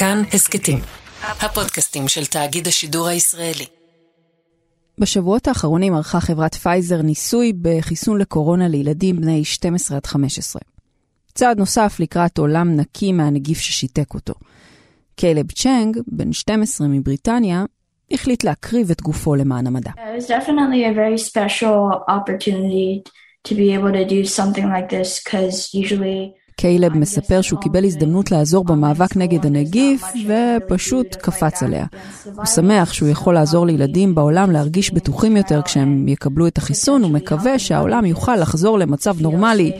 כאן הסכתים, הפודקאסטים של תאגיד השידור הישראלי. בשבועות האחרונים ערכה חברת פייזר ניסוי בחיסון לקורונה לילדים בני 12 עד 15. צעד נוסף לקראת עולם נקי מהנגיף ששיתק אותו. קיילב צ'נג, בן 12 מבריטניה, החליט להקריב את גופו למען המדע. Like this because usually קיילב מספר שהוא קיבל הזדמנות לעזור במאבק נגד הנגיף ופשוט קפץ עליה. הוא שמח שהוא יכול לעזור לילדים בעולם להרגיש בטוחים יותר כשהם יקבלו את החיסון, ומקווה שהעולם יוכל לחזור למצב נורמלי,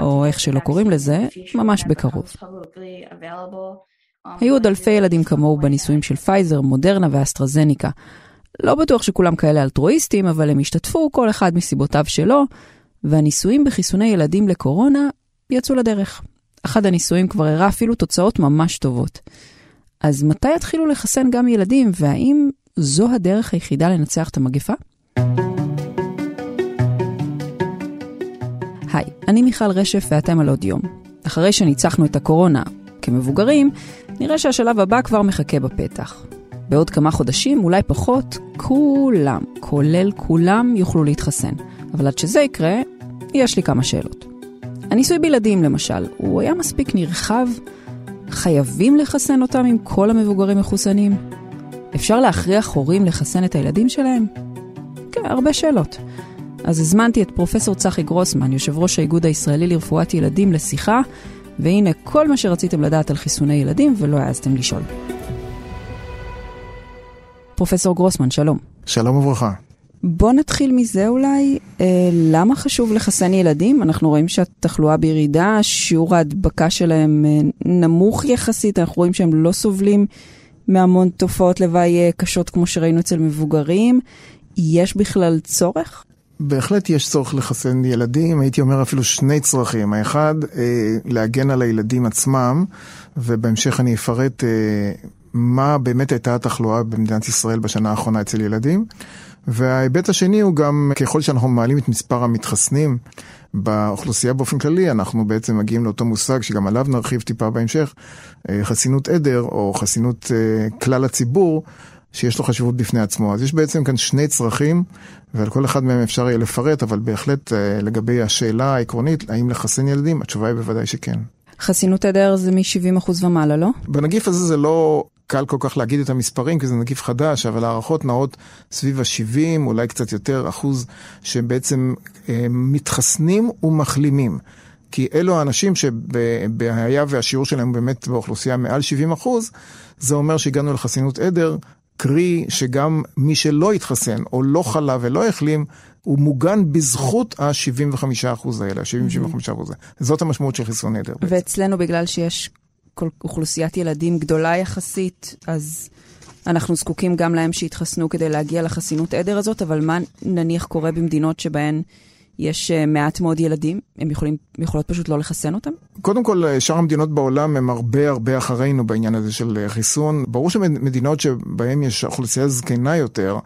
או איך שלא קוראים לזה, ממש בקרוב. היו עוד אלפי ילדים כמוהו בניסויים של פייזר, מודרנה ואסטרזניקה. לא בטוח שכולם כאלה אלטרואיסטים, אבל הם השתתפו כל אחד מסיבותיו שלו, והניסויים בחיסוני ילדים לקורונה יצאו לדרך. אחד הניסויים כבר הראה אפילו תוצאות ממש טובות. אז מתי יתחילו לחסן גם ילדים, והאם זו הדרך היחידה לנצח את המגפה? היי, אני מיכל רשף ואתם על עוד יום. אחרי שניצחנו את הקורונה כמבוגרים, נראה שהשלב הבא כבר מחכה בפתח. בעוד כמה חודשים, אולי פחות, כולם, כולל כולם, יוכלו להתחסן. אבל עד שזה יקרה, יש לי כמה שאלות. הניסוי בילדים למשל, הוא היה מספיק נרחב? חייבים לחסן אותם אם כל המבוגרים מחוסנים? אפשר להכריח הורים לחסן את הילדים שלהם? כן, הרבה שאלות. אז הזמנתי את פרופסור צחי גרוסמן, יושב ראש האיגוד הישראלי לרפואת ילדים, לשיחה, והנה כל מה שרציתם לדעת על חיסוני ילדים ולא העזתם לשאול. פרופסור גרוסמן, שלום. שלום וברכה. בוא נתחיל מזה אולי, אה, למה חשוב לחסן ילדים? אנחנו רואים שהתחלואה בירידה, שיעור ההדבקה שלהם אה, נמוך יחסית, אנחנו רואים שהם לא סובלים מהמון תופעות לוואי אה, קשות כמו שראינו אצל מבוגרים. יש בכלל צורך? בהחלט יש צורך לחסן ילדים, הייתי אומר אפילו שני צרכים. האחד, אה, להגן על הילדים עצמם, ובהמשך אני אפרט אה, מה באמת הייתה התחלואה במדינת ישראל בשנה האחרונה אצל ילדים. וההיבט השני הוא גם, ככל שאנחנו מעלים את מספר המתחסנים באוכלוסייה באופן כללי, אנחנו בעצם מגיעים לאותו מושג שגם עליו נרחיב טיפה בהמשך, אה, חסינות עדר או חסינות אה, כלל הציבור. שיש לו חשיבות בפני עצמו. אז יש בעצם כאן שני צרכים, ועל כל אחד מהם אפשר יהיה לפרט, אבל בהחלט אה, לגבי השאלה העקרונית, האם לחסן ילדים, התשובה היא בוודאי שכן. חסינות עדר זה מ-70% ומעלה, לא? בנגיף הזה זה לא קל כל כך להגיד את המספרים, כי זה נגיף חדש, אבל הערכות נעות סביב ה-70, אולי קצת יותר, אחוז שבעצם אה, מתחסנים ומחלימים. כי אלו האנשים שבהיה והשיעור שלהם באמת באוכלוסייה מעל 70 אחוז, זה אומר שהגענו לחסינות עדר, קרי שגם מי שלא התחסן או לא חלה ולא החלים, הוא מוגן בזכות ה-75% האלה, ה-70-75%. האלה. זאת המשמעות של חיסון עדר. ואצלנו בגלל שיש אוכלוסיית ילדים גדולה יחסית, אז אנחנו זקוקים גם להם שיתחסנו כדי להגיע לחסינות עדר הזאת, אבל מה נניח קורה במדינות שבהן יש uh, מעט מאוד ילדים, הם יכולים, יכולות פשוט לא לחסן אותם? קודם כל, שאר המדינות בעולם הם הרבה הרבה אחרינו בעניין הזה של חיסון. ברור שמדינות שבהן יש אוכלוסייה זקנה יותר,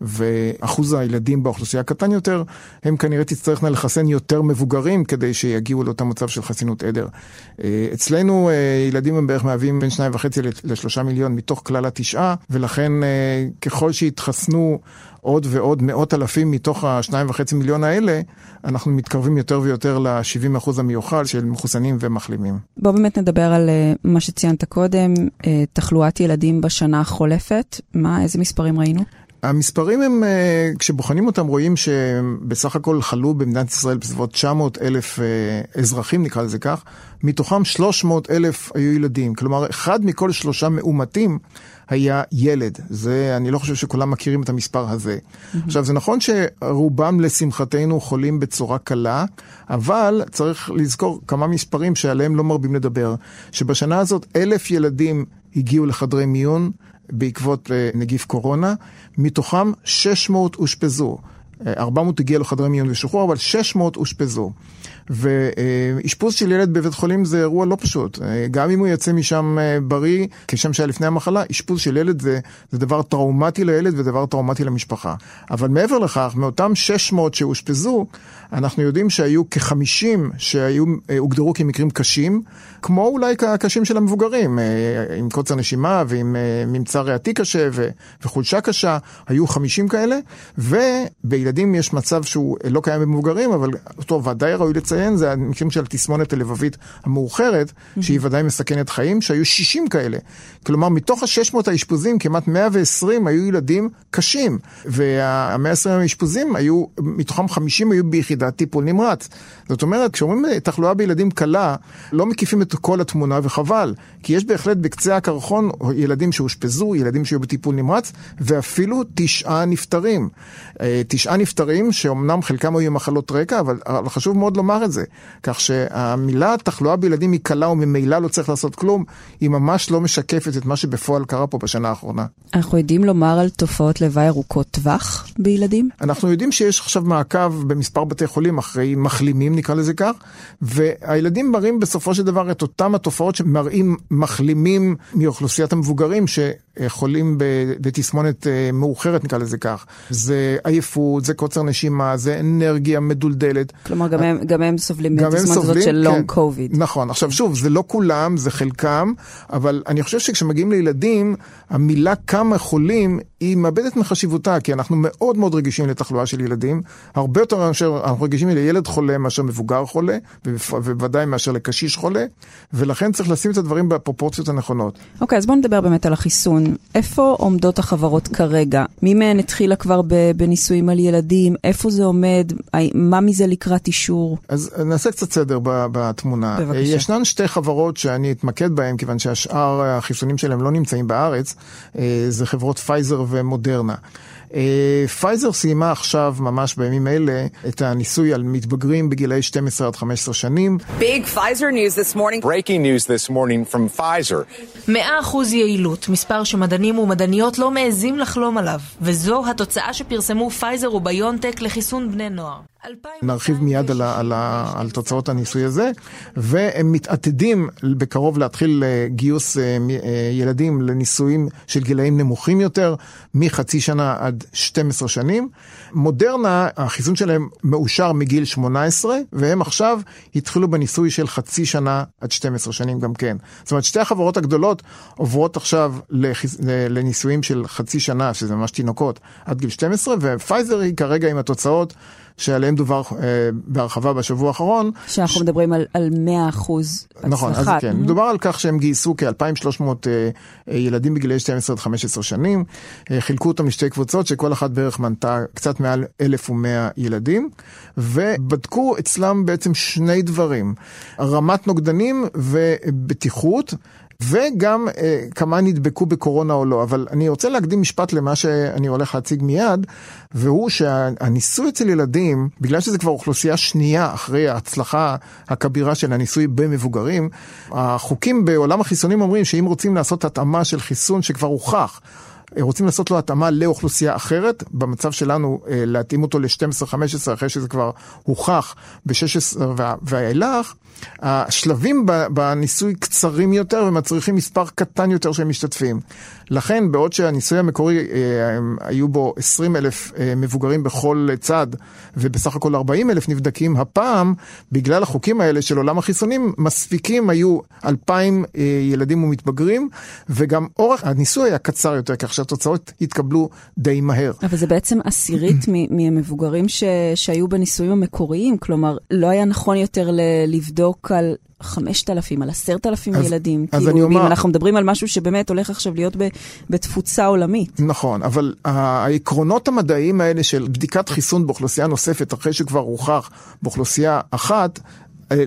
ואחוז הילדים באוכלוסייה קטן יותר, הם כנראה תצטרכנה לחסן יותר מבוגרים כדי שיגיעו לאותו מצב של חסינות עדר. אצלנו ילדים הם בערך מהווים בין שניים וחצי לשלושה מיליון מתוך כלל התשעה, ולכן ככל שיתחסנו עוד ועוד מאות אלפים מתוך השניים וחצי מיליון האלה, אנחנו מתקרבים יותר ויותר ל-70 אחוז המיוחל של מחוסנים ומחלימים. בוא באמת נדבר על מה שציינת קודם, תחלואת ילדים בשנה החולפת. מה, איזה מספרים ראינו? המספרים הם, uh, כשבוחנים אותם רואים שבסך הכל חלו במדינת ישראל בסביבות 900 אלף uh, אזרחים, נקרא לזה כך, מתוכם 300 אלף היו ילדים. כלומר, אחד מכל שלושה מאומתים היה ילד. זה, אני לא חושב שכולם מכירים את המספר הזה. Mm-hmm. עכשיו, זה נכון שרובם לשמחתנו חולים בצורה קלה, אבל צריך לזכור כמה מספרים שעליהם לא מרבים לדבר. שבשנה הזאת אלף ילדים הגיעו לחדרי מיון בעקבות uh, נגיף קורונה, מתוכם 600 אושפזו. 400 הגיע לחדרי מיון ושחרור, אבל 600 אושפזו. ואשפוז של ילד בבית חולים זה אירוע לא פשוט. גם אם הוא יוצא משם בריא, כשם שהיה לפני המחלה, אשפוז של ילד זה, זה דבר טראומטי לילד ודבר טראומטי למשפחה. אבל מעבר לכך, מאותם 600 שאושפזו, אנחנו יודעים שהיו כ-50 שהוגדרו כמקרים קשים, כמו אולי הקשים של המבוגרים, עם קוצר נשימה ועם ממצא ריאתי קשה וחולשה קשה, היו 50 כאלה, ובילדים יש מצב שהוא לא קיים במבוגרים, אבל אותו ודאי ראוי לציין, זה המקרים של התסמונת הלבבית המאוחרת. שהיא ודאי מסכנת חיים, שהיו 60 כאלה. כלומר, מתוך ה-600 האשפוזים, כמעט 120 היו ילדים קשים, וה-120 האשפוזים היו, מתוכם 50 היו ביחידת טיפול נמרץ. זאת אומרת, כשאומרים תחלואה בילדים קלה, לא מקיפים את כל התמונה, וחבל, כי יש בהחלט בקצה הקרחון ילדים שאושפזו, ילדים שהיו בטיפול נמרץ, ואפילו תשעה נפטרים. תשעה נפטרים, שאומנם חלקם היו מחלות רקע, אבל חשוב מאוד לומר את זה. כך שהמילה תחלואה בילדים היא קלה וממילא לא צריך לעשות כלום, היא ממש לא משקפת את מה שבפועל קרה פה בשנה האחרונה. אנחנו יודעים לומר על תופעות לוואי ארוכות טווח בילדים? אנחנו יודעים שיש עכשיו מעקב במספר בתי חולים אחרי מחלימים, נקרא לזה כך, והילדים מראים בסופו של דבר את אותם התופעות שמראים מחלימים מאוכלוסיית המבוגרים שחולים בתסמונת מאוחרת, נקרא לזה כך. זה עייפות, זה קוצר נשימה, זה אנרגיה מדולדלת. כלומר, גם הם, גם הם סובלים בתסמונת הזאת של לונג כן. קוביד. נכון. עכשיו שוב, זה לא כולם, זה חלקם, אבל אני חושב שכשמגיעים לילדים, המילה כמה חולים היא מאבדת מחשיבותה, כי אנחנו מאוד מאוד רגישים לתחלואה של ילדים, הרבה יותר מאשר אנחנו רגישים לילד חולה מאשר מבוגר חולה, ובוודאי מאשר לקשיש חולה, ולכן צריך לשים את הדברים בפרופורציות הנכונות. אוקיי, אז בואו נדבר באמת על החיסון. איפה עומדות החברות כרגע? מי מהן התחילה כבר בניסויים על ילדים? איפה זה עומד? מה מזה לקראת אישור? אז נעשה קצת סדר בתמונה. בבקשה. ישנן שתי חברות שאני אתמקד בהן, כיוון שהשאר החיסונים שלהם לא נמצאים בארץ, זה חברות פייזר ומודרנה. פייזר סיימה עכשיו, ממש בימים אלה, את הניסוי על מתבגרים בגילאי 12 עד 15 שנים. Big Pfizer news this morning. Breaking news this morning from Pfizer. 100% יעילות, מספר שמדענים ומדעניות לא מעזים לחלום עליו, וזו התוצאה שפרסמו פייזר וביונטק לחיסון בני נוער. נרחיב מיד על, על, על תוצאות הניסוי הזה, והם מתעתדים בקרוב להתחיל גיוס ילדים לניסויים של גילאים נמוכים יותר, מחצי שנה עד 12 שנים. מודרנה, החיסון שלהם מאושר מגיל 18, והם עכשיו התחילו בניסוי של חצי שנה עד 12 שנים גם כן. זאת אומרת, שתי החברות הגדולות עוברות עכשיו לחיס... לניסויים של חצי שנה, שזה ממש תינוקות, עד גיל 12, ופייזר היא כרגע עם התוצאות. שעליהם דובר אה, בהרחבה בשבוע האחרון. שאנחנו ש... מדברים על, על 100 אחוז הצלחה. נכון, אז כן. Mm-hmm. מדובר על כך שהם גייסו כ-2,300 אה, ילדים בגילאי 12 עד 15 שנים. אה, חילקו אותם לשתי קבוצות, שכל אחת בערך מנתה קצת מעל 1,100 ילדים, ובדקו אצלם בעצם שני דברים, רמת נוגדנים ובטיחות. וגם אה, כמה נדבקו בקורונה או לא. אבל אני רוצה להקדים משפט למה שאני הולך להציג מיד, והוא שהניסוי אצל ילדים, בגלל שזה כבר אוכלוסייה שנייה אחרי ההצלחה הכבירה של הניסוי במבוגרים, החוקים בעולם החיסונים אומרים שאם רוצים לעשות התאמה של חיסון שכבר הוכח, רוצים לעשות לו התאמה לאוכלוסייה אחרת, במצב שלנו להתאים אותו ל-12-15 אחרי שזה כבר הוכח ב-16 ואילך, השלבים בניסוי קצרים יותר ומצריכים מספר קטן יותר של משתתפים. לכן, בעוד שהניסוי המקורי, היו בו 20 אלף מבוגרים בכל צד ובסך הכל 40 אלף נבדקים, הפעם, בגלל החוקים האלה של עולם החיסונים, מספיקים היו 2,000 ילדים ומתבגרים, וגם אורך הניסוי היה קצר יותר, כך שהתוצאות התקבלו די מהר. אבל זה בעצם עשירית מהמבוגרים ש... שהיו בניסויים המקוריים, כלומר, לא היה נכון יותר לבדוק על... 5,000, על 10,000 אז, ילדים. אז כאילו, אני אומר... אנחנו מדברים על משהו שבאמת הולך עכשיו להיות ב, בתפוצה עולמית. נכון, אבל העקרונות המדעיים האלה של בדיקת חיסון באוכלוסייה נוספת, אחרי שכבר הוכח באוכלוסייה אחת,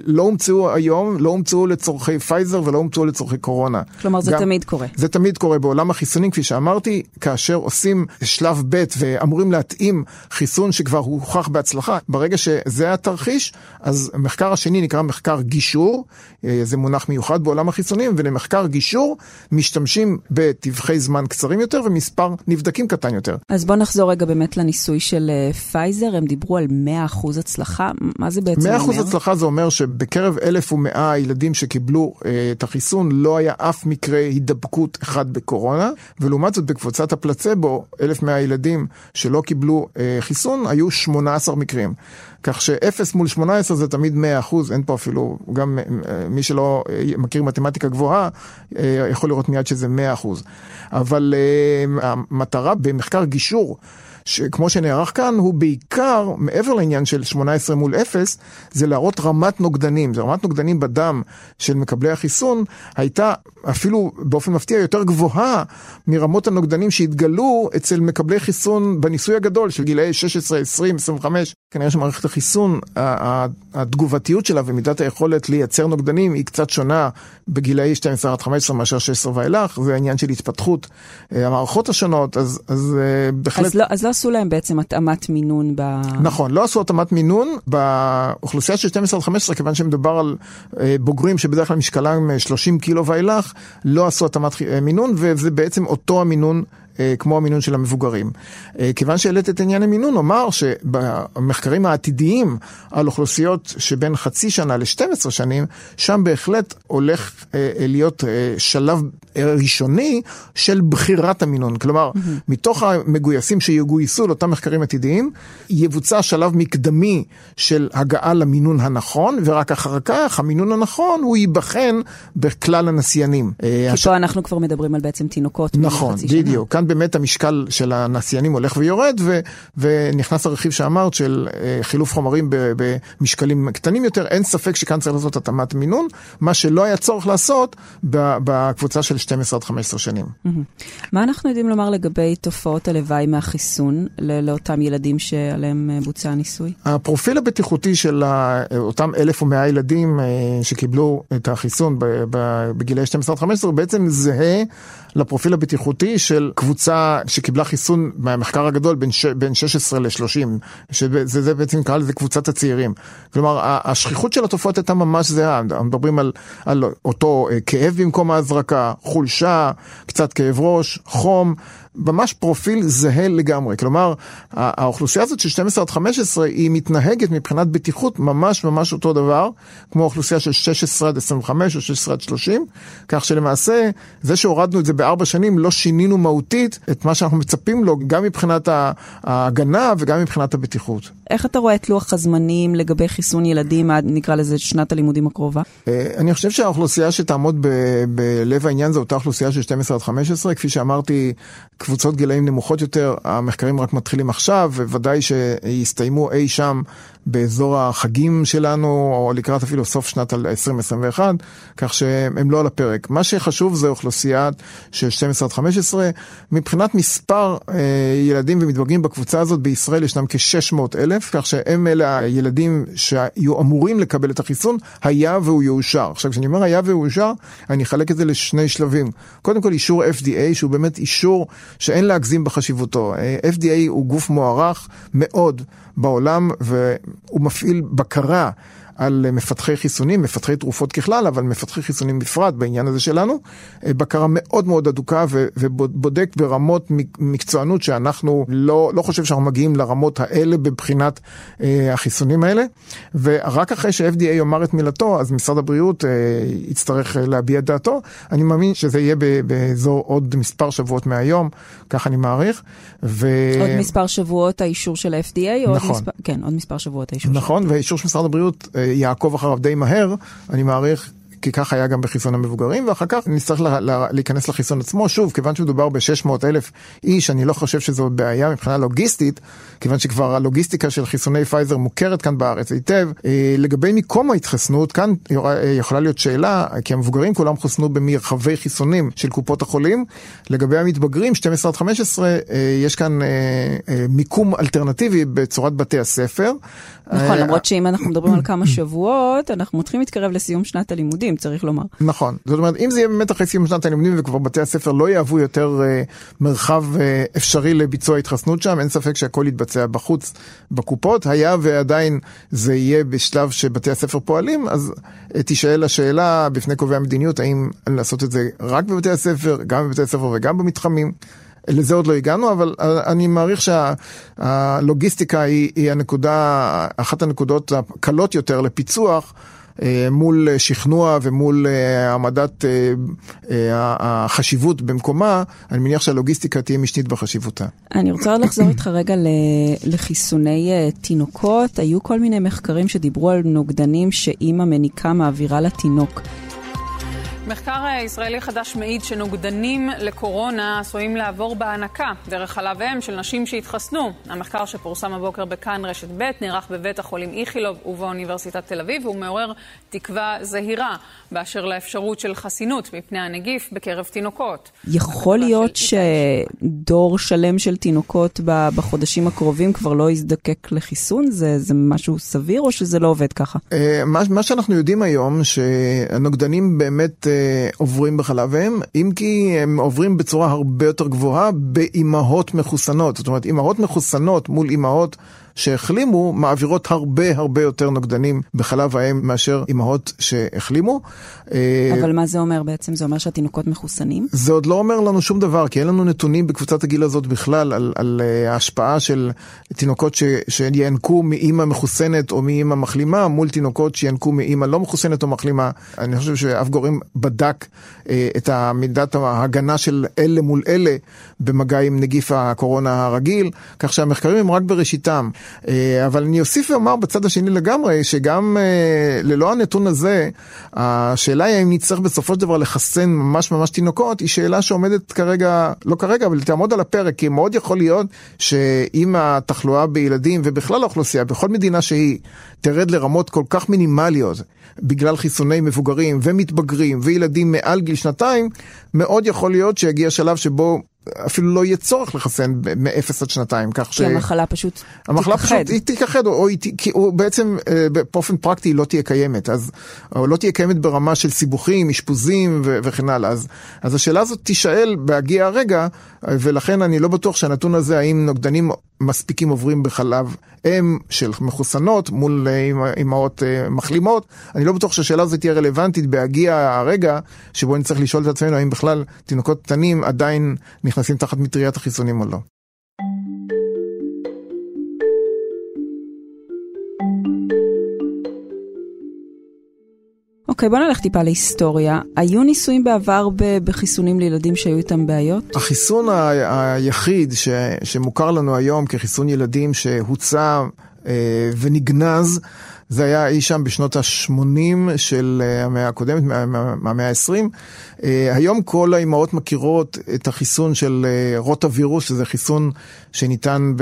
לא הומצאו היום, לא הומצאו לצורכי פייזר ולא הומצאו לצורכי קורונה. כלומר, זה גם, תמיד קורה. זה תמיד קורה בעולם החיסונים, כפי שאמרתי, כאשר עושים שלב ב' ואמורים להתאים חיסון שכבר הוכח בהצלחה, ברגע שזה התרחיש, אז המחקר השני נקרא מחקר גישור, אה, זה מונח מיוחד בעולם החיסונים, ולמחקר גישור משתמשים בטווחי זמן קצרים יותר ומספר נבדקים קטן יותר. אז בואו נחזור רגע באמת לניסוי של אה, פייזר, הם דיברו על 100% הצלחה, מה זה בעצם 100% אומר? הצלחה זה אומר שבקרב 1,100 ילדים שקיבלו אה, את החיסון לא היה אף מקרה הידבקות אחד בקורונה, ולעומת זאת בקבוצת הפלצבו, 1,100 ילדים שלא קיבלו אה, חיסון, היו 18 מקרים. כך ש-0 מול 18 זה תמיד 100%, אין פה אפילו, גם אה, מי שלא אה, מכיר מתמטיקה גבוהה, אה, יכול לראות מיד שזה 100%. אבל אה, המטרה במחקר גישור, שכמו שנערך כאן, הוא בעיקר, מעבר לעניין של 18 מול 0, זה להראות רמת נוגדנים. זה רמת נוגדנים בדם של מקבלי החיסון הייתה אפילו באופן מפתיע יותר גבוהה מרמות הנוגדנים שהתגלו אצל מקבלי חיסון בניסוי הגדול של גילאי 16, 20, 25. כנראה שמערכת החיסון, התגובתיות שלה ומידת היכולת לייצר נוגדנים היא קצת שונה בגילאי 12 עד 15 מאשר 16 ואילך, זה העניין של התפתחות אה, המערכות השונות, אז, אז אה, בהחלט... אז לא, אז לא עשו להם בעצם התאמת מינון ב... נכון, לא עשו התאמת מינון באוכלוסייה של 12 עד 15, כיוון שמדובר על אה, בוגרים שבדרך כלל משקלם 30 קילו ואילך, לא עשו התאמת מינון, וזה בעצם אותו המינון. כמו המינון של המבוגרים. כיוון שהעלית את עניין המינון, אומר שבמחקרים העתידיים על אוכלוסיות שבין חצי שנה ל-12 שנים, שם בהחלט הולך להיות שלב ראשוני של בחירת המינון. כלומר, mm-hmm. מתוך המגויסים שיגויסו לאותם מחקרים עתידיים, יבוצע שלב מקדמי של הגעה למינון הנכון, ורק אחר כך המינון הנכון הוא ייבחן בכלל הנסיינים. כי הש... פה אנחנו כבר מדברים על בעצם תינוקות. נכון, בדיוק. כאן באמת המשקל של הנסיינים הולך ויורד, ו... ונכנס הרכיב שאמרת של חילוף חומרים במשקלים קטנים יותר. אין ספק שכאן צריך לעשות התאמת מינון, מה שלא היה צורך לעשות בקבוצה של 12 עד 15 שנים. מה אנחנו יודעים לומר לגבי תופעות הלוואי מהחיסון לאותם ילדים שעליהם בוצע הניסוי? הפרופיל הבטיחותי של אותם 1,100 ילדים שקיבלו את החיסון בגילי 12 עד 15 בעצם זהה לפרופיל הבטיחותי של קבוצה שקיבלה חיסון מהמחקר הגדול בין, ש... בין 16 ל-30, שזה בעצם נקרא לזה קבוצת הצעירים. כלומר, השכיחות של התופעות הייתה ממש זהה, מדברים על, על אותו כאב במקום ההזרקה, חולשה, קצת כאב ראש, חום. ממש פרופיל זהה לגמרי. כלומר, האוכלוסייה הזאת של 12 עד 15 היא מתנהגת מבחינת בטיחות ממש ממש אותו דבר, כמו האוכלוסייה של 16 עד 25 או 16 עד 30, כך שלמעשה זה שהורדנו את זה בארבע שנים לא שינינו מהותית את מה שאנחנו מצפים לו, גם מבחינת ההגנה וגם מבחינת הבטיחות. איך אתה רואה את לוח הזמנים לגבי חיסון ילדים עד נקרא לזה שנת הלימודים הקרובה? אני חושב שהאוכלוסייה שתעמוד בלב העניין זה אותה אוכלוסייה של 12 עד 15, כפי שאמרתי, קבוצות גילאים נמוכות יותר, המחקרים רק מתחילים עכשיו, וודאי שיסתיימו אי שם באזור החגים שלנו, או לקראת אפילו סוף שנת 2021, כך שהם לא על הפרק. מה שחשוב זה אוכלוסייה של 12 עד 15. מבחינת מספר אה, ילדים ומתבגרים בקבוצה הזאת, בישראל ישנם כ-600 אלף, כך שהם אלה הילדים שהיו אמורים לקבל את החיסון, היה והוא יאושר. עכשיו, כשאני אומר היה והוא יאושר, אני אחלק את זה לשני שלבים. קודם כל, אישור FDA, שהוא באמת אישור שאין להגזים בחשיבותו. FDA הוא גוף מוערך מאוד בעולם, והוא מפעיל בקרה על מפתחי חיסונים, מפתחי תרופות ככלל, אבל מפתחי חיסונים בפרט בעניין הזה שלנו, בקרה מאוד מאוד אדוקה ובודק ברמות מקצוענות שאנחנו לא, לא חושב שאנחנו מגיעים לרמות האלה בבחינת אה, החיסונים האלה. ורק אחרי ש-FDA יאמר את מילתו, אז משרד הבריאות אה, יצטרך להביע את דעתו. אני מאמין שזה יהיה באזור עוד מספר שבועות מהיום, כך אני מעריך. ו... עוד מספר שבועות האישור של ה-FDA? נכון. מספר... כן, עוד מספר שבועות האישור נכון, והאישור של משרד הבריאות יעקוב אחריו די מהר, אני מעריך, כי כך היה גם בחיסון המבוגרים, ואחר כך נצטרך לה, לה, להיכנס לחיסון עצמו. שוב, כיוון שמדובר ב-600 אלף איש, אני לא חושב שזו בעיה מבחינה לוגיסטית, כיוון שכבר הלוגיסטיקה של חיסוני פייזר מוכרת כאן בארץ היטב. אה, לגבי מיקום ההתחסנות, כאן יכולה להיות שאלה, כי המבוגרים כולם חוסנו במרחבי חיסונים של קופות החולים. לגבי המתבגרים, 12 עד 15, אה, יש כאן מיקום אלטרנטיבי בצורת בתי הספר. נכון, למרות שאם אנחנו מדברים על כמה שבועות, אנחנו מתחילים להתקרב לסיום שנת הלימודים, צריך לומר. נכון, זאת אומרת, אם זה יהיה באמת אחרי סיום שנת הלימודים וכבר בתי הספר לא יהוו יותר uh, מרחב uh, אפשרי לביצוע התחסנות שם, אין ספק שהכל יתבצע בחוץ, בקופות. היה ועדיין זה יהיה בשלב שבתי הספר פועלים, אז uh, תישאל השאלה בפני קובעי המדיניות, האם לעשות את זה רק בבתי הספר, גם בבתי הספר וגם במתחמים. לזה עוד לא הגענו, אבל אני מעריך שהלוגיסטיקה היא, היא הנקודה, אחת הנקודות הקלות יותר לפיצוח. אה, מול שכנוע ומול אה, העמדת אה, החשיבות במקומה, אני מניח שהלוגיסטיקה תהיה משנית בחשיבותה. אני רוצה לחזור איתך רגע לחיסוני תינוקות. היו כל מיני מחקרים שדיברו על נוגדנים שאימא מניקה מעבירה לתינוק. מחקר ישראלי חדש מעיד שנוגדנים לקורונה עשויים לעבור בהנקה דרך חלב אם של נשים שהתחסנו. המחקר שפורסם הבוקר בכאן רשת ב' נערך בבית החולים איכילוב ובאוניברסיטת תל אביב והוא מעורר תקווה זהירה באשר לאפשרות של חסינות מפני הנגיף בקרב תינוקות. יכול להיות שדור שלם של תינוקות בחודשים הקרובים כבר לא יזדקק לחיסון? זה, זה משהו סביר או שזה לא עובד ככה? אה, מה, מה שאנחנו יודעים היום שהנוגדנים באמת עוברים בחלב אם, אם כי הם עוברים בצורה הרבה יותר גבוהה באימהות מחוסנות. זאת אומרת, אימהות מחוסנות מול אימהות שהחלימו מעבירות הרבה הרבה יותר נוגדנים בחלב האם מאשר אימהות שהחלימו. אה, אבל מה זה אומר בעצם? זה אומר שהתינוקות מחוסנים? זה עוד לא אומר לנו שום דבר, כי אין לנו נתונים בקבוצת הגיל הזאת בכלל על, על אה, ההשפעה של תינוקות ש, שינקו מאימא מחוסנת או מאימא מחלימה מול תינוקות שינקו מאימא לא מחוסנת או מחלימה. אני חושב שאף גורם בדק אה, את מידת ההגנה של אלה מול אלה במגע עם נגיף הקורונה הרגיל, כך שהמחקרים הם רק בראשיתם. אה, אבל אני אוסיף ואומר בצד השני לגמרי, שגם אה, ללא הנתון הזה, השאלה היא האם נצטרך בסופו של דבר לחסן ממש ממש תינוקות, היא שאלה שעומדת כרגע, לא כרגע, אבל תעמוד על הפרק, כי מאוד יכול להיות שאם התחלואה בילדים ובכלל האוכלוסייה, בכל מדינה שהיא, תרד לרמות כל כך מינימליות, בגלל חיסוני מבוגרים ומתבגרים וילדים מעל גיל שנתיים, מאוד יכול להיות שיגיע שלב שבו אפילו לא יהיה צורך לחסן מ-0 עד שנתיים, כך ש... כי המחלה פשוט תיכחד. המחלה פשוט היא תיכחד, או, או הוא בעצם אה, באופן פרקטי היא לא תהיה קיימת, אז, או לא תהיה קיימת ברמה של סיבוכים, אשפוזים ו- וכן הלאה. אז, אז השאלה הזאת תישאל בהגיע הרגע, ולכן אני לא בטוח שהנתון הזה, האם נוגדנים מספיקים עוברים בחלב אם של מחוסנות מול אימהות אה, מחלימות, אני לא בטוח שהשאלה הזאת תהיה רלוונטית בהגיע הרגע שבו נצטרך לשאול את עצמנו האם בכלל תינוקות קטנים עדיין נכנסים תחת מטריית החיסונים או לא. אוקיי, okay, בוא נלך טיפה להיסטוריה. היו ניסויים בעבר בחיסונים לילדים שהיו איתם בעיות? החיסון ה- היחיד ש- שמוכר לנו היום כחיסון ילדים שהוצע אה, ונגנז, זה היה אי שם בשנות ה-80 של אה, המאה הקודמת, מהמאה ה-20. אה, היום כל האימהות מכירות את החיסון של אה, רוטה-וירוס, שזה חיסון שניתן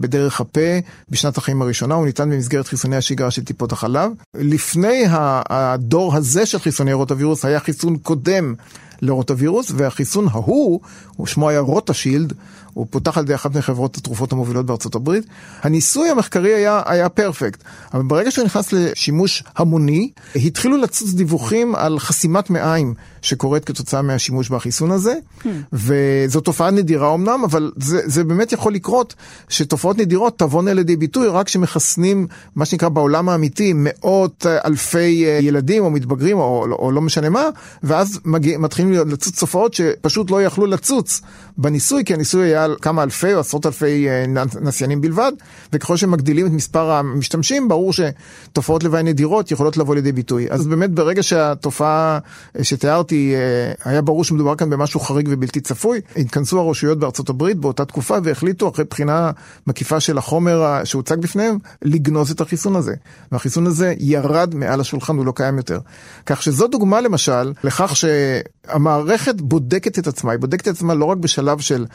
בדרך הפה בשנת החיים הראשונה, הוא ניתן במסגרת חיסוני השגרה של טיפות החלב. לפני הדור הזה של חיסוני רוטה-וירוס היה חיסון קודם. לרוטווירוס, והחיסון ההוא, שמו היה רוטשילד, הוא פותח על ידי אחת מחברות התרופות המובילות בארצות הברית. הניסוי המחקרי היה, היה פרפקט, אבל ברגע שהוא נכנס לשימוש המוני, התחילו לצוץ דיווחים על חסימת מעיים שקורית כתוצאה מהשימוש בחיסון הזה, hmm. וזו תופעה נדירה אמנם, אבל זה, זה באמת יכול לקרות שתופעות נדירות תבואנה לידי ביטוי רק כשמחסנים, מה שנקרא בעולם האמיתי, מאות אלפי ילדים או מתבגרים או, או, לא משנה מה, ואז מגיע, מתחילים לצוץ תופעות שפשוט לא יכלו לצוץ בניסוי, כי הניסוי היה על כמה אלפי או עשרות אלפי אה, נסיינים בלבד, וככל שמגדילים את מספר המשתמשים, ברור שתופעות לוואי נדירות יכולות לבוא לידי ביטוי. אז באמת ברגע שהתופעה אה, שתיארתי, אה, היה ברור שמדובר כאן במשהו חריג ובלתי צפוי, התכנסו הרשויות בארצות הברית באותה תקופה והחליטו אחרי בחינה מקיפה של החומר שהוצג בפניהם, לגנוז את החיסון הזה. והחיסון הזה ירד מעל השולחן, הוא לא קיים יותר. כך שזו דוגמה למשל לכך שהמערכת בודקת את עצמה, היא בודקת את עצמה לא רק בשלב של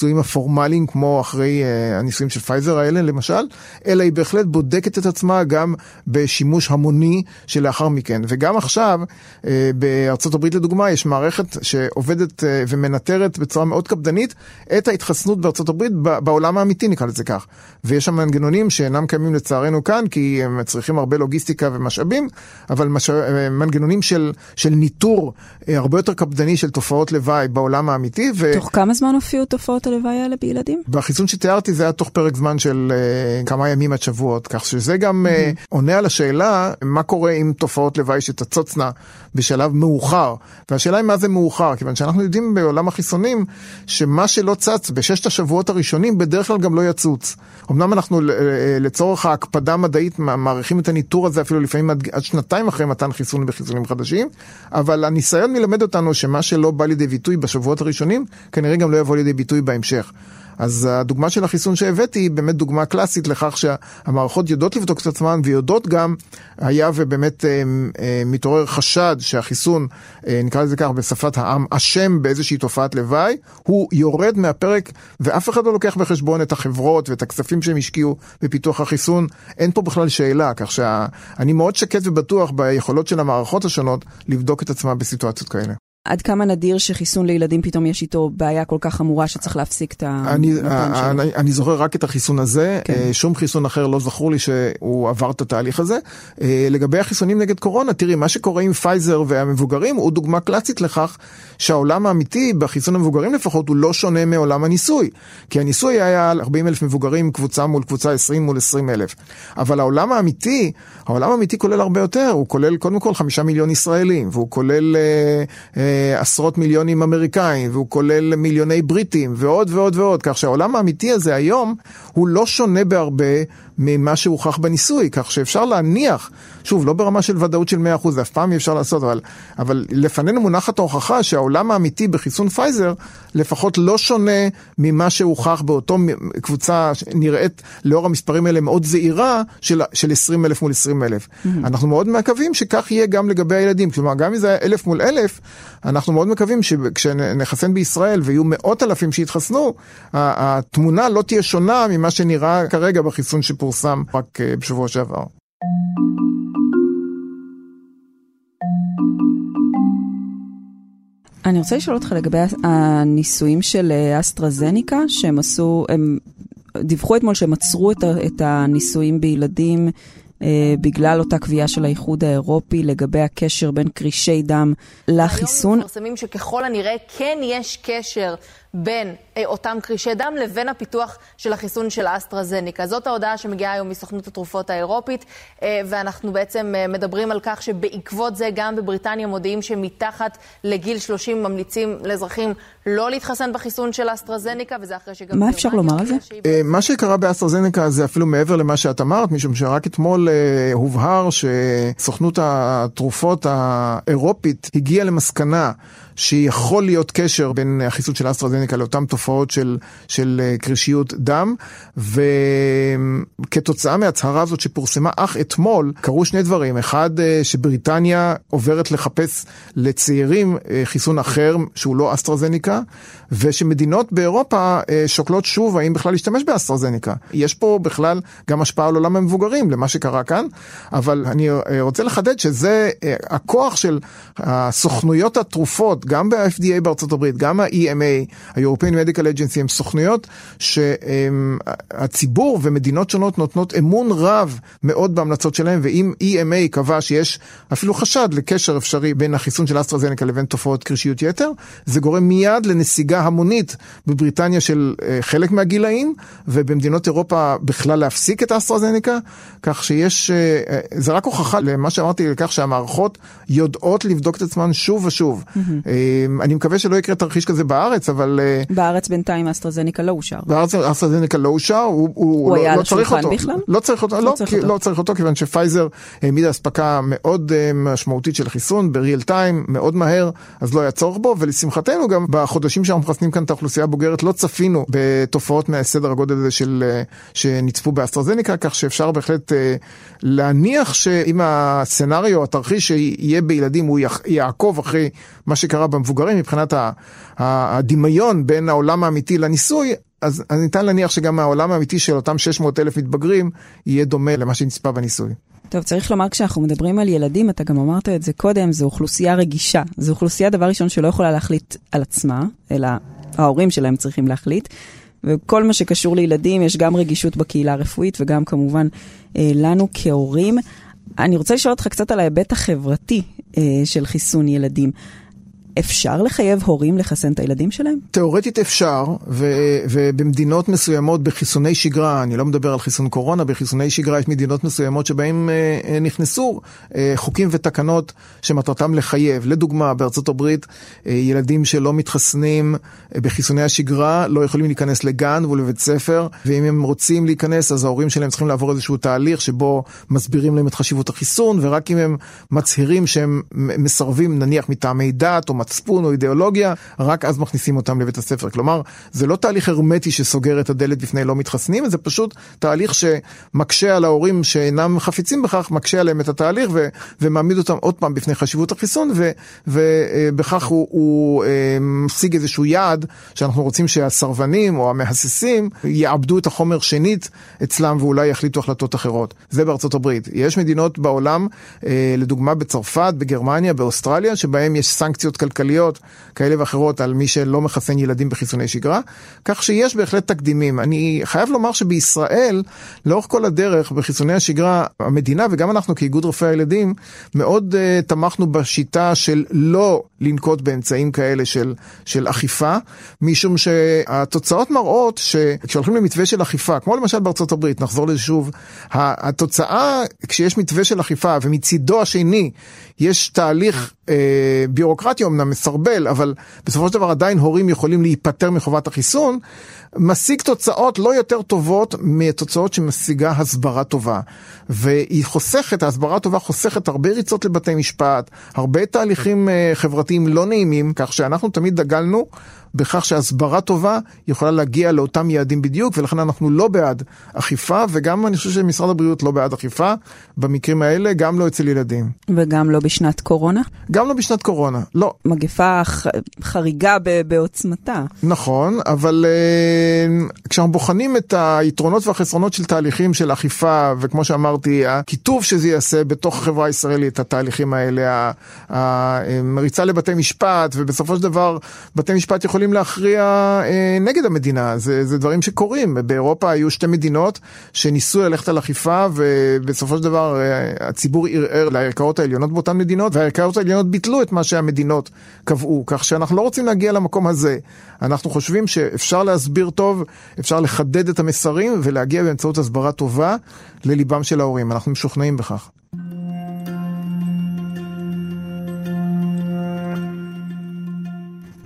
הניסויים הפורמליים, כמו אחרי uh, הניסויים של פייזר האלה למשל, אלא היא בהחלט בודקת את עצמה גם בשימוש המוני שלאחר מכן. וגם עכשיו, uh, בארצות הברית לדוגמה, יש מערכת שעובדת uh, ומנטרת בצורה מאוד קפדנית את ההתחסנות בארצות הברית בעולם האמיתי, נקרא לזה כך. ויש שם מנגנונים שאינם קיימים לצערנו כאן, כי הם צריכים הרבה לוגיסטיקה ומשאבים, אבל מש... מנגנונים של, של ניטור הרבה יותר קפדני של תופעות לוואי בעולם האמיתי. ו... תוך כמה זמן הופיעו תופעות הלוואי האלה בילדים? בחיסון שתיארתי זה היה תוך פרק זמן של uh, כמה ימים עד שבועות, כך שזה גם mm-hmm. uh, עונה על השאלה מה קורה עם תופעות לוואי שתצוצנה בשלב מאוחר. והשאלה היא מה זה מאוחר, כיוון שאנחנו יודעים בעולם החיסונים שמה שלא צץ בששת השבועות הראשונים בדרך כלל גם לא יצוץ. אמנם אנחנו לצורך ההקפדה המדעית מעריכים את הניטור הזה אפילו לפעמים עד, עד שנתיים אחרי מתן חיסון בחיסונים חדשים, אבל הניסיון מלמד אותנו שמה שלא בא לידי ביטוי בשבועות הראשונים, כנראה גם לא יבוא לידי ביטוי בהמשך. אז הדוגמה של החיסון שהבאתי היא באמת דוגמה קלאסית לכך שהמערכות יודעות לבדוק את עצמן ויודעות גם, היה ובאמת אה, אה, מתעורר חשד שהחיסון, אה, נקרא לזה כך בשפת העם, אשם באיזושהי תופעת לוואי, הוא יורד מהפרק ואף אחד לא לוקח בחשבון את החברות ואת הכספים שהם השקיעו בפיתוח החיסון, אין פה בכלל שאלה, כך שאני מאוד שקט ובטוח ביכולות של המערכות השונות לבדוק את עצמן בסיטואציות כאלה. עד כמה נדיר שחיסון לילדים פתאום יש איתו בעיה כל כך חמורה שצריך להפסיק את המתן שלו? אני, אני זוכר רק את החיסון הזה, כן. אה, שום חיסון אחר לא זכור לי שהוא עבר את התהליך הזה. אה, לגבי החיסונים נגד קורונה, תראי, מה שקורה עם פייזר והמבוגרים הוא דוגמה קלאסית לכך שהעולם האמיתי, בחיסון המבוגרים לפחות, הוא לא שונה מעולם הניסוי. כי הניסוי היה על 40 אלף מבוגרים, קבוצה מול קבוצה 20 מול 20 אלף. אבל העולם האמיתי, העולם האמיתי כולל הרבה יותר, הוא כולל קודם כל חמישה מיליון ישראלים, והוא כולל... עשרות מיליונים אמריקאים, והוא כולל מיליוני בריטים, ועוד ועוד ועוד, כך שהעולם האמיתי הזה היום הוא לא שונה בהרבה ממה שהוכח בניסוי, כך שאפשר להניח, שוב, לא ברמה של ודאות של 100%, זה אף פעם אי אפשר לעשות, אבל, אבל לפנינו מונחת ההוכחה שהעולם האמיתי בחיסון פייזר לפחות לא שונה ממה שהוכח באותו קבוצה שנראית לאור המספרים האלה מאוד זהירה של, של 20 אלף מול 20 אלף. Mm-hmm. אנחנו מאוד מקווים שכך יהיה גם לגבי הילדים, כלומר גם אם זה היה אלף מול אלף, אנחנו מאוד מקווים שכשנחסן בישראל ויהיו מאות אלפים שיתחסנו, התמונה לא תהיה שונה ממה שנראה כרגע בחיסון שפורסם רק אה, בשבוע שעבר. אני רוצה לשאול אותך לגבי הניסויים של אה, אסטרזניקה, שהם עשו, הם דיווחו אתמול שהם עצרו את הניסויים בילדים אה, בגלל אותה קביעה של האיחוד האירופי לגבי הקשר בין קרישי דם לחיסון. היום מפרסמים שככל הנראה כן יש קשר בין אה, אותם קרישי דם לבין הפיתוח של החיסון של האסטרזניקה. זאת ההודעה שמגיעה היום מסוכנות התרופות האירופית, אה, ואנחנו בעצם אה, מדברים על כך שבעקבות זה גם בבריטניה מודיעים שמתחת לגיל 30 ממליצים לאזרחים לא להתחסן בחיסון של האסטרזניקה, וזה אחרי שגם... מה אפשר לומר על זה? אה, מה שקרה באסטרזניקה זה אפילו מעבר למה שאת אמרת, משום שרק אתמול אה, הובהר שסוכנות התרופות האירופית הגיעה למסקנה שיכול להיות קשר בין החיסון של אסטרזניקה לאותן תופעות של, של אה, קרישיות דם, וכתוצאה מההצהרה הזאת שפורסמה אך אתמול, קרו שני דברים. אחד, אה, שבריטניה עוברת לחפש לצעירים אה, חיסון אחר שהוא לא אסטרזניקה, ושמדינות באירופה שוקלות שוב האם בכלל להשתמש באסטרזניקה. יש פה בכלל גם השפעה על עולם המבוגרים למה שקרה כאן, אבל אני רוצה לחדד שזה הכוח של סוכנויות התרופות, גם ב-FDA בארצות הברית, גם ה-EMA, ה-European Medical Agency, הם סוכנויות שהציבור ומדינות שונות נותנות אמון רב מאוד בהמלצות שלהם, ואם EMA קבע שיש אפילו חשד לקשר אפשרי בין החיסון של אסטרזניקה לבין תופעות קרישיות יתר, זה גורם מיד לנסיגה המונית בבריטניה של אה, חלק מהגילאים, ובמדינות אירופה בכלל להפסיק את האסטרזניקה, כך שיש, אה, אה, זה רק הוכחה למה שאמרתי, לכך שהמערכות יודעות לבדוק את עצמן שוב ושוב. Mm-hmm. אני מקווה שלא יקרה תרחיש כזה בארץ, אבל... בארץ בינתיים אסטרזניקה לא אושר. בארץ אסטרזניקה לא אושר, הוא, הוא, הוא לא, היה לא על השולחן בכלל? לא צריך אותו, לא, לא, צריך אותו. לא צריך אותו, כיוון שפייזר העמידה אספקה מאוד משמעותית של חיסון, בריאל טיים, מאוד מהר, אז לא היה צורך בו, ולשמחתנו גם בחודשים שאנחנו מחסנים כאן את האוכלוסייה הבוגרת, לא צפינו בתופעות מהסדר הגודל הזה של, שנצפו באסטרזניקה, כך שאפשר בהחלט להניח שאם הסצנריו, התרחיש שיהיה בילדים, הוא יעקוב אחרי מה שקרה במבוגרים מבחינת הדמיון בין העולם האמיתי לניסוי, אז ניתן להניח שגם העולם האמיתי של אותם 600 אלף מתבגרים יהיה דומה למה שנצפה בניסוי. טוב, צריך לומר, כשאנחנו מדברים על ילדים, אתה גם אמרת את זה קודם, זו אוכלוסייה רגישה. זו אוכלוסייה, דבר ראשון, שלא יכולה להחליט על עצמה, אלא ההורים שלהם צריכים להחליט. וכל מה שקשור לילדים, יש גם רגישות בקהילה הרפואית וגם כמובן אה, לנו כהורים. אני רוצה לשאול אותך קצת על ההיבט החברתי אה, של חיסון ילדים. אפשר לחייב הורים לחסן את הילדים שלהם? תאורטית אפשר, ו- ובמדינות מסוימות בחיסוני שגרה, אני לא מדבר על חיסון קורונה, בחיסוני שגרה יש מדינות מסוימות שבהן אה, אה, נכנסו אה, חוקים ותקנות שמטרתם לחייב. לדוגמה, בארצות הברית אה, ילדים שלא מתחסנים אה, בחיסוני השגרה לא יכולים להיכנס לגן ולבית ספר, ואם הם רוצים להיכנס אז ההורים שלהם צריכים לעבור איזשהו תהליך שבו מסבירים להם את חשיבות החיסון, ורק אם הם מצהירים שהם מסרבים נניח מטעמי דת או מצפון או אידיאולוגיה, רק אז מכניסים אותם לבית הספר. כלומר, זה לא תהליך הרמטי שסוגר את הדלת בפני לא מתחסנים, זה פשוט תהליך שמקשה על ההורים שאינם חפצים בכך, מקשה עליהם את התהליך ו- ומעמיד אותם עוד פעם בפני חשיבות החיסון, ובכך הוא, הוא אה, משיג איזשהו יעד שאנחנו רוצים שהסרבנים או המהססים יעבדו את החומר שנית אצלם ואולי יחליטו החלטות אחרות. זה בארצות הברית. יש מדינות בעולם, אה, לדוגמה בצרפת, בגרמניה, באוסטרליה, שבהם יש סנקציות כלכליות כאלה ואחרות על מי שלא מחסן ילדים בחיסוני שגרה, כך שיש בהחלט תקדימים. אני חייב לומר שבישראל, לאורך כל הדרך, בחיסוני השגרה, המדינה וגם אנחנו כאיגוד רופאי הילדים, מאוד uh, תמכנו בשיטה של לא לנקוט באמצעים כאלה של, של אכיפה, משום שהתוצאות מראות שכשהולכים למתווה של אכיפה, כמו למשל בארצות הברית, נחזור לזה שוב, התוצאה, כשיש מתווה של אכיפה ומצידו השני יש תהליך אה, ביורוקרטי אמנם מסרבל, אבל בסופו של דבר עדיין הורים יכולים להיפטר מחובת החיסון, משיג תוצאות לא יותר טובות מתוצאות שמשיגה הסברה טובה. והיא חוסכת, ההסברה הטובה חוסכת הרבה ריצות לבתי משפט, הרבה תהליכים אה, חברתיים לא נעימים, כך שאנחנו תמיד דגלנו בכך שהסברה טובה יכולה להגיע לאותם יעדים בדיוק, ולכן אנחנו לא בעד אכיפה, וגם אני חושב שמשרד הבריאות לא בעד אכיפה במקרים האלה, גם לא אצל ילדים. וגם לא בשנת קורונה? גם לא בשנת קורונה, לא. מגפה ח... חריגה ב... בעוצמתה. נכון, אבל uh, כשאנחנו בוחנים את היתרונות והחסרונות של תהליכים של אכיפה, וכמו שאמרתי, הכיתוב שזה יעשה בתוך החברה הישראלית, התהליכים האלה, המריצה לבתי משפט, ובסופו של דבר בתי משפט יכולים... יכולים להכריע אה, נגד המדינה, זה, זה דברים שקורים. באירופה היו שתי מדינות שניסו ללכת על אכיפה ובסופו של דבר אה, הציבור ערער לערכאות העליונות באותן מדינות והערכאות העליונות ביטלו את מה שהמדינות קבעו, כך שאנחנו לא רוצים להגיע למקום הזה. אנחנו חושבים שאפשר להסביר טוב, אפשר לחדד את המסרים ולהגיע באמצעות הסברה טובה לליבם של ההורים, אנחנו משוכנעים בכך.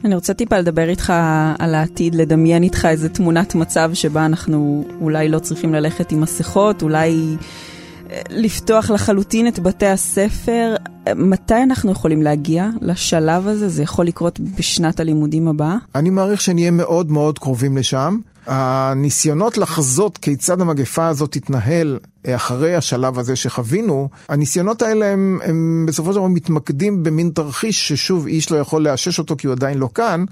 אני רוצה טיפה לדבר איתך על העתיד, לדמיין איתך איזה תמונת מצב שבה אנחנו אולי לא צריכים ללכת עם מסכות, אולי אה, לפתוח לחלוטין את בתי הספר. מתי אנחנו יכולים להגיע לשלב הזה? זה יכול לקרות בשנת הלימודים הבאה? אני מעריך שנהיה מאוד מאוד קרובים לשם. הניסיונות לחזות כיצד המגפה הזאת תתנהל אחרי השלב הזה שחווינו, הניסיונות האלה הם, הם בסופו של דבר מתמקדים במין תרחיש ששוב איש לא יכול לאשש אותו כי הוא עדיין לא כאן,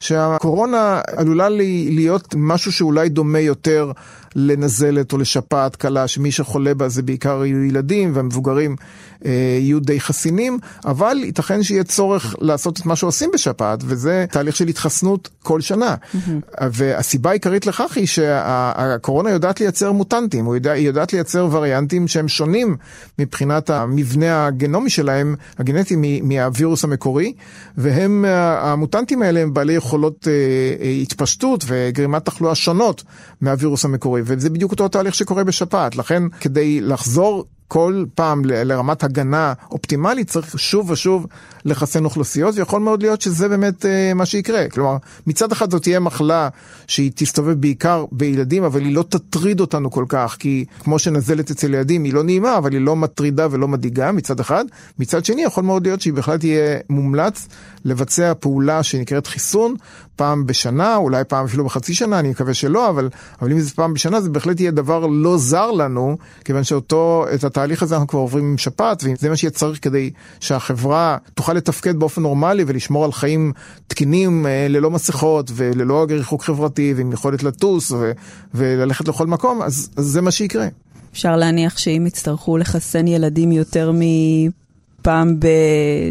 שהקורונה עלולה להיות משהו שאולי דומה יותר לנזלת או לשפעת קלה, שמי שחולה בה זה בעיקר יהיו ילדים והמבוגרים אה, יהיו די חסינים, אבל ייתכן שיהיה צורך לעשות את מה שעושים בשפעת, וזה תהליך של התחסנות כל שנה. Mm-hmm. והסיבה העיקרית לכך היא שהקורונה יודעת לייצר מוטנטים, היא יודעת לייצר וריאנטים שהם שונים מבחינת המבנה הגנומי שלהם, הגנטי מהווירוס המקורי, והם, המוטנטים האלה הם בעלי יכולות אה, התפשטות וגרימת תחלואה שונות מהווירוס המקורי, וזה בדיוק אותו תהליך שקורה בשפעת. לכן, כדי לחזור כל פעם לרמת הגנה אופטימלית צריך שוב ושוב לחסן אוכלוסיות, ויכול מאוד להיות שזה באמת אה, מה שיקרה. כלומר, מצד אחד זאת תהיה מחלה שהיא תסתובב בעיקר בילדים, אבל היא לא תטריד אותנו כל כך, כי כמו שנזלת אצל ילדים היא לא נעימה, אבל היא לא מטרידה ולא מדאיגה מצד אחד. מצד שני, יכול מאוד להיות שהיא בכלל תהיה מומלץ לבצע פעולה שנקראת חיסון פעם בשנה, אולי פעם אפילו בחצי שנה, אני מקווה שלא, אבל, אבל אם זה פעם בשנה זה בהחלט יהיה דבר לא זר לנו, כיוון שאותו, את התהליך הזה אנחנו כבר עוברים עם שפעת, וזה מה שיהיה צריך כדי שהחברה תוכל לתפקד באופן נורמלי ולשמור על חיים תקינים אה, ללא מסכות וללא ריחוק חברתי ועם יכולת לטוס ו, וללכת לכל מקום, אז, אז זה מה שיקרה. אפשר להניח שאם יצטרכו לחסן ילדים יותר מפעם ב...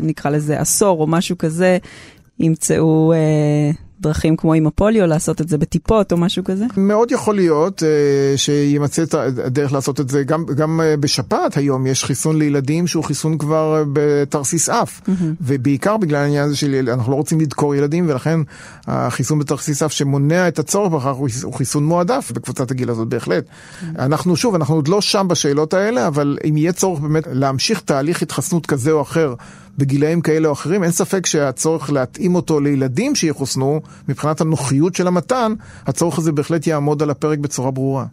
נקרא לזה עשור או משהו כזה, ימצאו אה, דרכים כמו עם הפוליו לעשות את זה בטיפות או משהו כזה? מאוד יכול להיות uh, שימצא את הדרך לעשות את זה גם, גם uh, בשפעת היום יש חיסון לילדים שהוא חיסון כבר uh, בתרסיס אף mm-hmm. ובעיקר בגלל העניין הזה שאנחנו לא רוצים לדקור ילדים ולכן החיסון בתרסיס אף שמונע את הצורך בכך הוא, הוא חיסון מועדף בקבוצת הגיל הזאת בהחלט. Mm-hmm. אנחנו שוב אנחנו עוד לא שם בשאלות האלה אבל אם יהיה צורך באמת להמשיך תהליך התחסנות כזה או אחר בגילאים כאלה או אחרים, אין ספק שהצורך להתאים אותו לילדים שיחוסנו, מבחינת הנוחיות של המתן, הצורך הזה בהחלט יעמוד על הפרק בצורה ברורה.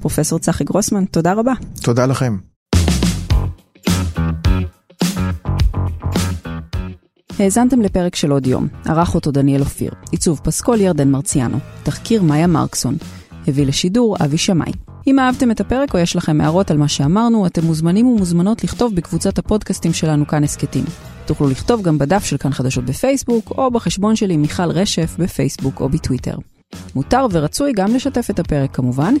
פרופסור צחי גרוסמן, תודה רבה. תודה לכם. האזנתם לפרק של עוד יום, ערך אותו דניאל אופיר, עיצוב פסקול ירדן מרציאנו, תחקיר מאיה מרקסון, הביא לשידור אבי שמאי. אם אהבתם את הפרק או יש לכם הערות על מה שאמרנו, אתם מוזמנים ומוזמנות לכתוב בקבוצת הפודקאסטים שלנו כאן הסכתים. תוכלו לכתוב גם בדף של כאן חדשות בפייסבוק, או בחשבון שלי מיכל רשף בפייסבוק או בטוויטר. מותר ורצוי גם לשתף את הפרק כמובן.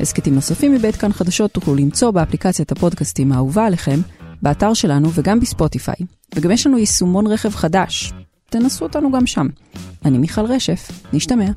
הסכתים נוספים מבית כאן חדשות תוכלו למצוא באפליקציית הפודקאסטים האהובה עליכם, באתר שלנו וגם בספוטיפיי. וגם יש לנו יישומון רכב חדש. תנסו אותנו גם שם. אני מיכל רשף, נשתמע.